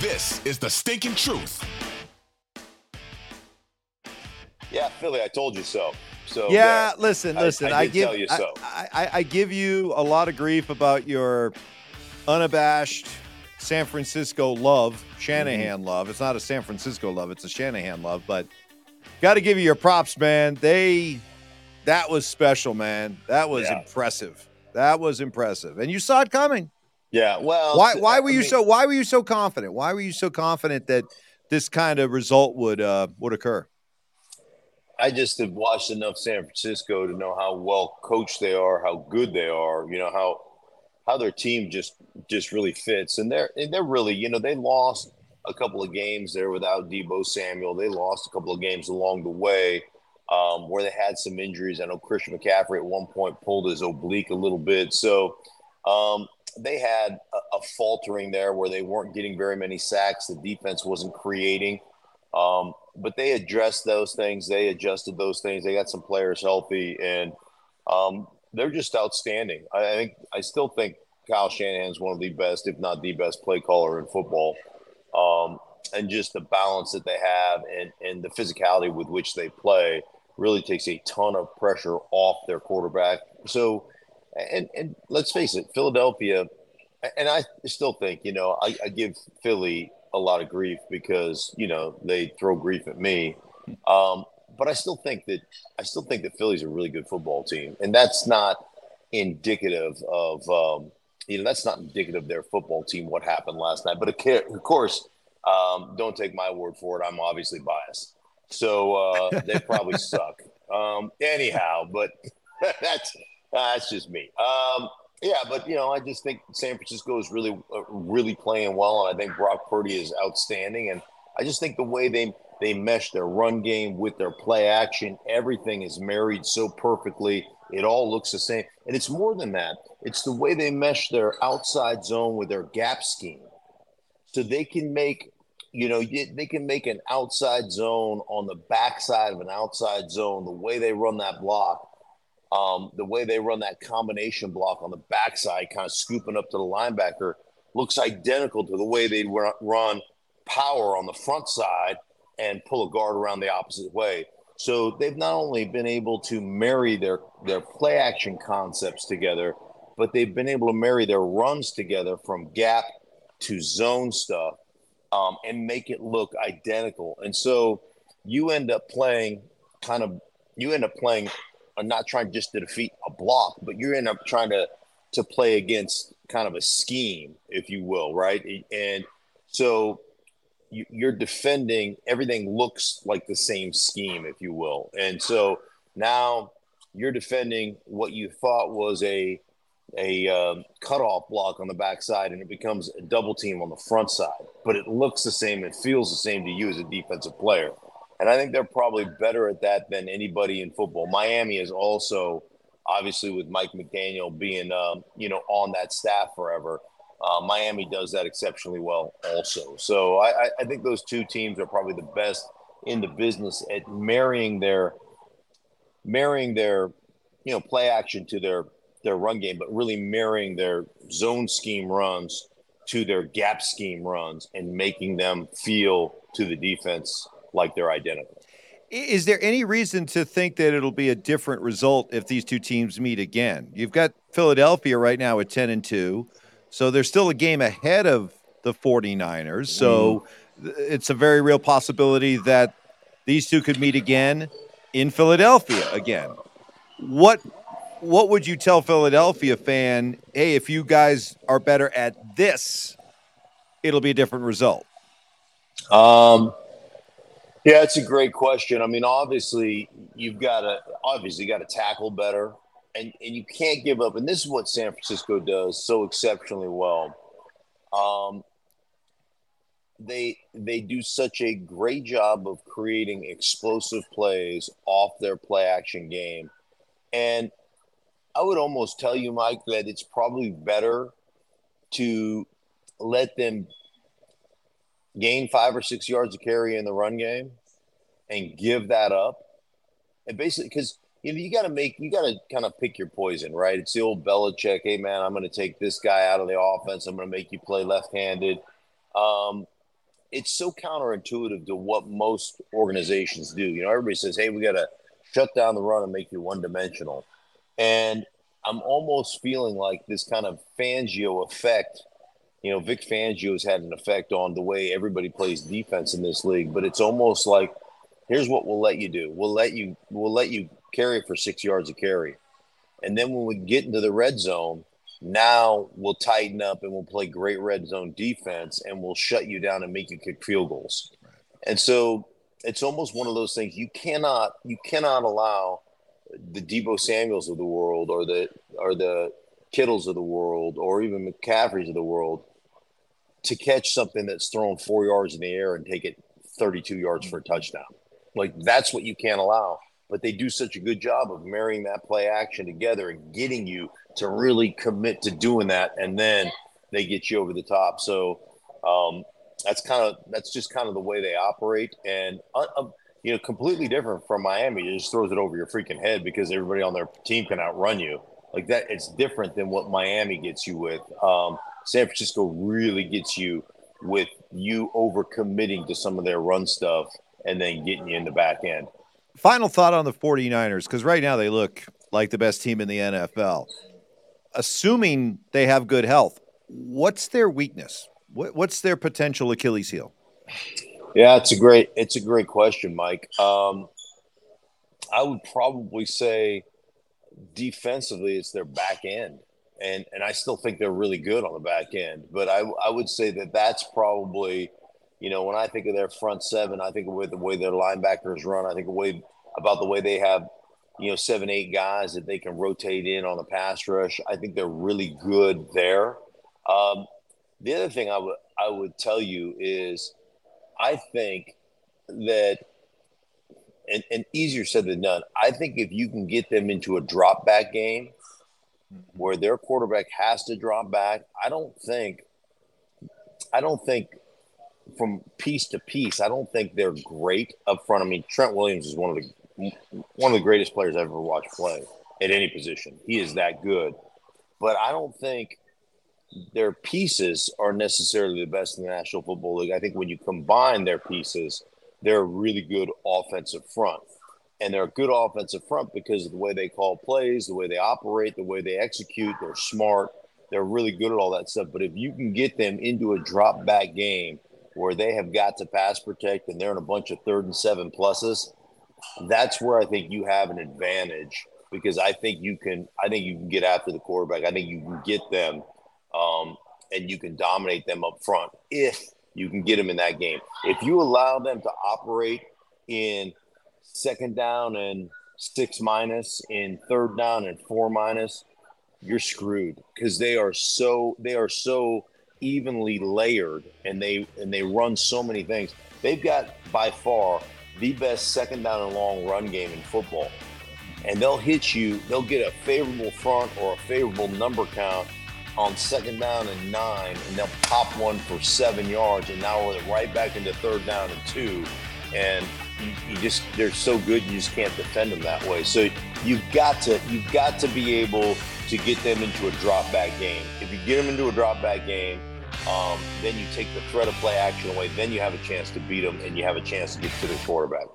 This is the stinking truth. Yeah, Philly, I told you so. So yeah, listen, listen. I, I, did give tell you so. I, I, I give you a lot of grief about your unabashed San Francisco love, Shanahan Mm-hmm. love. It's not a San Francisco love; it's a Shanahan love. But got to give you your props, man. They that was special, man. That was Yeah. impressive. That was impressive, and you saw it coming. Yeah, well, Why? Why were I you mean, so? Why were you so confident? Why were you so confident that this kind of result would uh, would occur? I just have watched enough San Francisco to know how well coached they are, how good they are. You know how how their team just just really fits, and they're and they're really you know they lost a couple of games there without Deebo Samuel. They lost a couple of games along the way um, where they had some injuries. I know Christian McCaffrey at one point pulled his oblique a little bit, so um, they had a, a faltering there where they weren't getting very many sacks. The defense wasn't creating. Um, but they addressed those things. They adjusted those things. They got some players healthy, and um, they're just outstanding. I, I think I still think Kyle Shanahan's one of the best, if not the best, play caller in football. Um, and just the balance that they have and, and the physicality with which they play really takes a ton of pressure off their quarterback. So, and and let's face it, Philadelphia, and I still think you know I, I give Philly a lot of grief because you know they throw grief at me. Um, but I still think that I still think that Philly's a really good football team, and that's not indicative of um, you know that's not indicative of their football team what happened last night. But of of course, um, don't take my word for it. I'm obviously biased, so uh, they probably suck. Um, anyhow, but that's that's just me. Um, yeah, but you know, I just think San Francisco is really, uh, really playing well, and I think Brock Purdy is outstanding. And I just think the way they they mesh their run game with their play action, everything is married so perfectly. It all looks the same, and it's more than that. It's the way they mesh their outside zone with their gap scheme, so they can make, you know, they can make an outside zone on the backside of an outside zone. The way they run that block um, the way they run that combination block on the backside, kind of scooping up to the linebacker, looks identical to the way they run power on the front side and pull a guard around the opposite way. So they've not only been able to marry their their play action concepts together, but they've been able to marry their runs together from gap to zone stuff um, and make it look identical. And so you end up playing kind of you end up playing are not trying just to defeat a block, but you end up trying to to play against kind of a scheme, if you will, right? And so you, you're defending everything looks like the same scheme, if you will, and so now you're defending what you thought was a a um, cutoff block on the backside, and it becomes a double team on the front side. But it looks the same, it feels the same to you as a defensive player. And I think they're probably better at that than anybody in football. Miami is also, obviously, with Mike McDaniel being, um, you know, on that staff forever. Uh, Miami does that exceptionally well, also. So I, I- think those two teams are probably the best in the business at marrying their, marrying their, you know, play action to their their run game, but really marrying their zone scheme runs to their gap scheme runs and making them feel to the defense like they're identical. Is there any reason to think that it'll be a different result if these two teams meet again? You've got Philadelphia right now at 10 and 2, so there's still a game ahead of the 49ers. So th- it's a very real possibility that these two could meet again in Philadelphia again. What what would you tell Philadelphia fan, "Hey, if you guys are better at this, it'll be a different result." Um, yeah, it's a great question. I mean, obviously, you've got to obviously got to tackle better, and and you can't give up. And this is what San Francisco does so exceptionally well. Um, they they do such a great job of creating explosive plays off their play action game, and I would almost tell you, Mike, that it's probably better to let them gain five or six yards of carry in the run game and give that up. And basically, because you know, you got to make, you got to kind of pick your poison, right? It's the old Belichick, hey, man, I'm going to take this guy out of the offense. I'm going to make you play left handed. Um, it's so counterintuitive to what most organizations do. You know, everybody says, "Hey, we got to shut down the run and make you one dimensional," and I'm almost feeling like this kind of Fangio effect. You know, Vic Fangio has had an effect on the way everybody plays defense in this league, but it's almost like, here's what we'll let you do: we'll let you we'll let you carry for six yards of carry, and then when we get into the red zone, now we'll tighten up and we'll play great red zone defense and we'll shut you down and make you kick field goals. And so it's almost one of those things you cannot you cannot allow the Deebo Samuels of the world or the or the Kittles of the world or even McCaffreys of the world to catch something that's thrown four yards in the air and take it 32 yards for a touchdown. Like that's what you can't allow. But they do such a good job of marrying that play action together and getting you to really commit to doing that, and then they get you over the top. So um, that's kind of that's just kind of the way they operate, and uh, uh, you know, completely different from Miami. It just throws it over your freaking head because everybody on their team can outrun you. Like that, it's different than what Miami gets you with. Um, San Francisco really gets you with you over committing to some of their run stuff and then getting you in the back end. Final thought on the 49ers, because right now they look like the best team in the NFL assuming they have good health, what's their weakness? What, what's their potential Achilles heel? Yeah, it's a great it's a great question, Mike. Um, I would probably say defensively, it's their back end, and and I still think they're really good on the back end. But I I would say that that's probably, you know, when I think of their front seven, I think of the way their linebackers run. I think way about the way they have you know, seven, eight guys that they can rotate in on the pass rush. I think they're really good there. Um, the other thing I would I would tell you is I think that and, and, easier said than done. I think if you can get them into a drop back game where their quarterback has to drop back, I don't think I don't think from piece to piece, I don't think they're great up front. I mean, Trent Williams is one of the one of the greatest players I've ever watched play at any position. He is that good. But I don't think their pieces are necessarily the best in the National Football League. I think when you combine their pieces, they're a really good offensive front. And they're a good offensive front because of the way they call plays, the way they operate, the way they execute. They're smart. They're really good at all that stuff. But if you can get them into a drop back game where they have got to pass protect and they're in a bunch of third and seven pluses, that's where I think you have an advantage because I think you can. I think you can get after the quarterback. I think you can get them, um, and you can dominate them up front if you can get them in that game. If you allow them to operate in second down and six minus, in third down and four minus, you're screwed because they are so they are so evenly layered and they and they run so many things. They've got by far the best second down and long run game in football. And they'll hit you, they'll get a favorable front or a favorable number count on second down and nine, and they'll pop one for seven yards, and now we're right back into third down and two. And you, you just they're so good you just can't defend them that way. So you've got to you've got to be able to get them into a drop back game. If you get them into a drop back game, um, then you take the threat of play action away. Then you have a chance to beat them, and you have a chance to get to the quarterback.